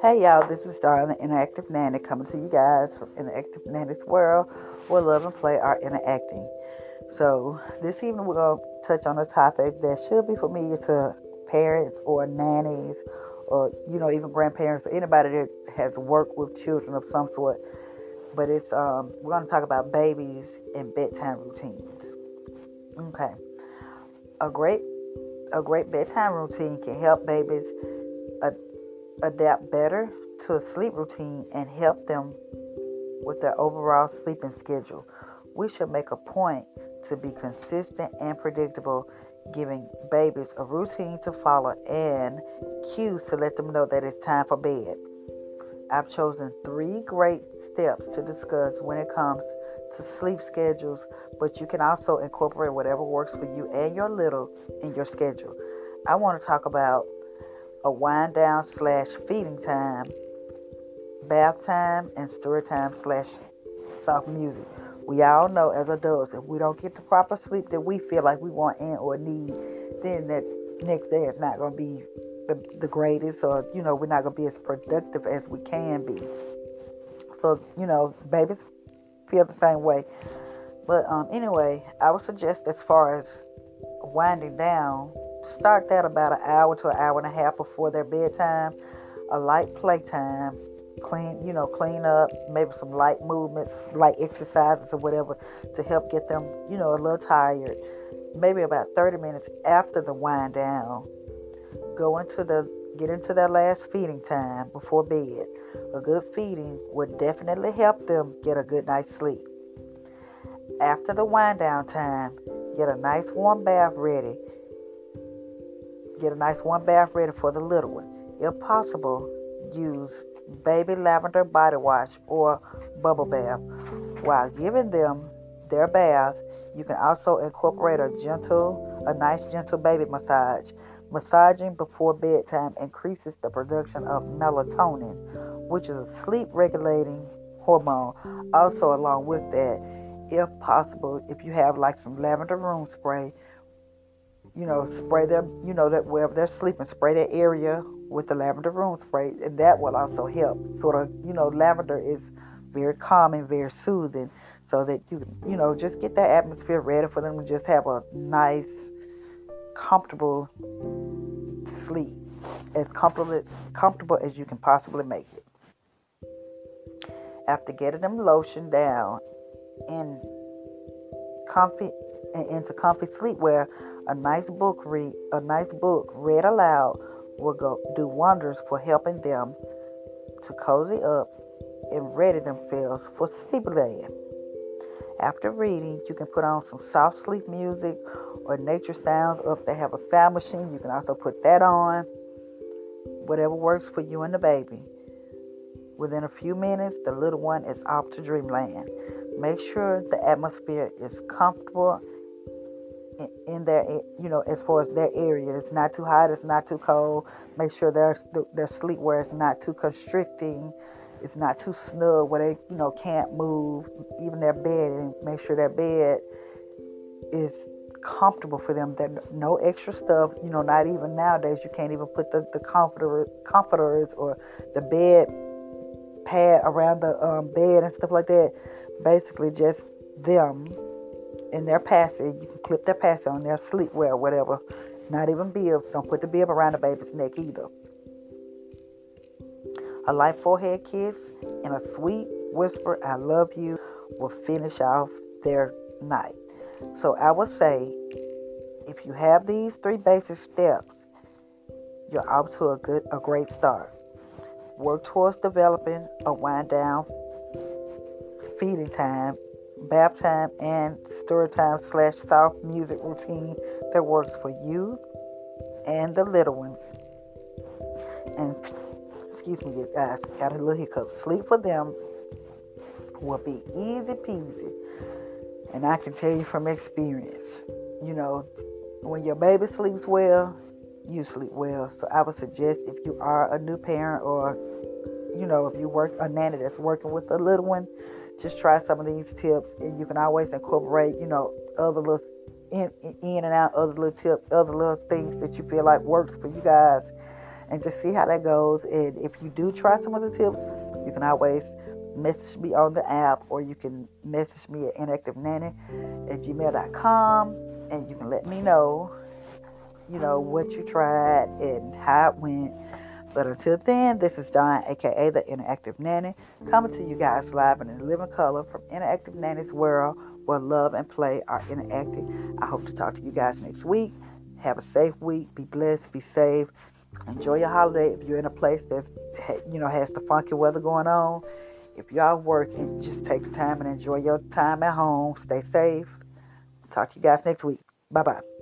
Hey y'all, this is the Interactive Nanny, coming to you guys from Interactive Nanny's World, where love and play are interacting. So, this evening we're going to touch on a topic that should be familiar to parents or nannies or, you know, even grandparents or anybody that has worked with children of some sort. But it's, um, we're going to talk about babies and bedtime routines. Okay. A great, a great bedtime routine can help babies adapt better to a sleep routine and help them with their overall sleeping schedule. We should make a point to be consistent and predictable, giving babies a routine to follow and cues to let them know that it's time for bed. I've chosen three great steps to discuss when it comes to sleep schedules, but you can also incorporate whatever works for you and your little in your schedule. I want to talk about a wind down slash feeding time, bath time, and story time slash soft music. We all know as adults, if we don't get the proper sleep that we feel like we want and or need, then that next day is not going to be the, the greatest, or you know, we're not going to be as productive as we can be. So, you know, babies feel the same way. But um, anyway, I would suggest as far as winding down, Start that about an hour to an hour and a half before their bedtime. A light playtime, clean, you know, clean up, maybe some light movements, light exercises or whatever to help get them, you know, a little tired. Maybe about 30 minutes after the wind down, go into the get into their last feeding time before bed. A good feeding would definitely help them get a good night's sleep. After the wind down time, get a nice warm bath ready Get a nice warm bath ready for the little one. If possible, use baby lavender body wash or bubble bath. While giving them their bath, you can also incorporate a gentle, a nice gentle baby massage. Massaging before bedtime increases the production of melatonin, which is a sleep regulating hormone. Also, along with that, if possible, if you have like some lavender room spray, you know, spray them, you know, that wherever they're sleeping, spray that area with the lavender room spray, and that will also help. Sort of, you know, lavender is very calming, very soothing, so that you, you know, just get that atmosphere ready for them to just have a nice, comfortable sleep, as comfortable comfortable as you can possibly make it. After getting them lotion down and comfy into comfy sleepwear, a nice book read a nice book read aloud will go do wonders for helping them to cozy up and ready themselves for sleepland. After reading, you can put on some soft sleep music or nature sounds, or if they have a sound machine, you can also put that on. Whatever works for you and the baby. Within a few minutes, the little one is off to dreamland. Make sure the atmosphere is comfortable in their you know as far as their area it's not too hot it's not too cold make sure their their sleepwear is not too constricting it's not too snug where they you know can't move even their bed and make sure their bed is comfortable for them that no extra stuff you know not even nowadays you can't even put the, the comforter comforters or the bed pad around the um, bed and stuff like that basically just them in their passage. You can clip their passage on their sleepwear or whatever. Not even bibs. Don't put the bib around the baby's neck either. A light forehead kiss and a sweet whisper, I love you, will finish off their night. So I would say if you have these three basic steps, you're off to a good a great start. Work towards developing a wind down feeding time bath time and story time slash soft music routine that works for you and the little one. And excuse me, guys, got a little hiccup. Sleep for them will be easy peasy. And I can tell you from experience, you know, when your baby sleeps well, you sleep well. So I would suggest if you are a new parent or, you know, if you work a nanny that's working with a little one, just try some of these tips and you can always incorporate you know other little in, in and out other little tips, other little things that you feel like works for you guys, and just see how that goes. And if you do try some of the tips, you can always message me on the app or you can message me at interactivenanny at gmail.com and you can let me know, you know, what you tried and how it went. But until then, this is Dawn, aka the Interactive Nanny, coming to you guys live and in living color from Interactive Nanny's world where love and play are interactive. I hope to talk to you guys next week. Have a safe week. Be blessed. Be safe. Enjoy your holiday. If you're in a place that's you know has the funky weather going on, if y'all working, just take time and enjoy your time at home. Stay safe. Talk to you guys next week. Bye bye.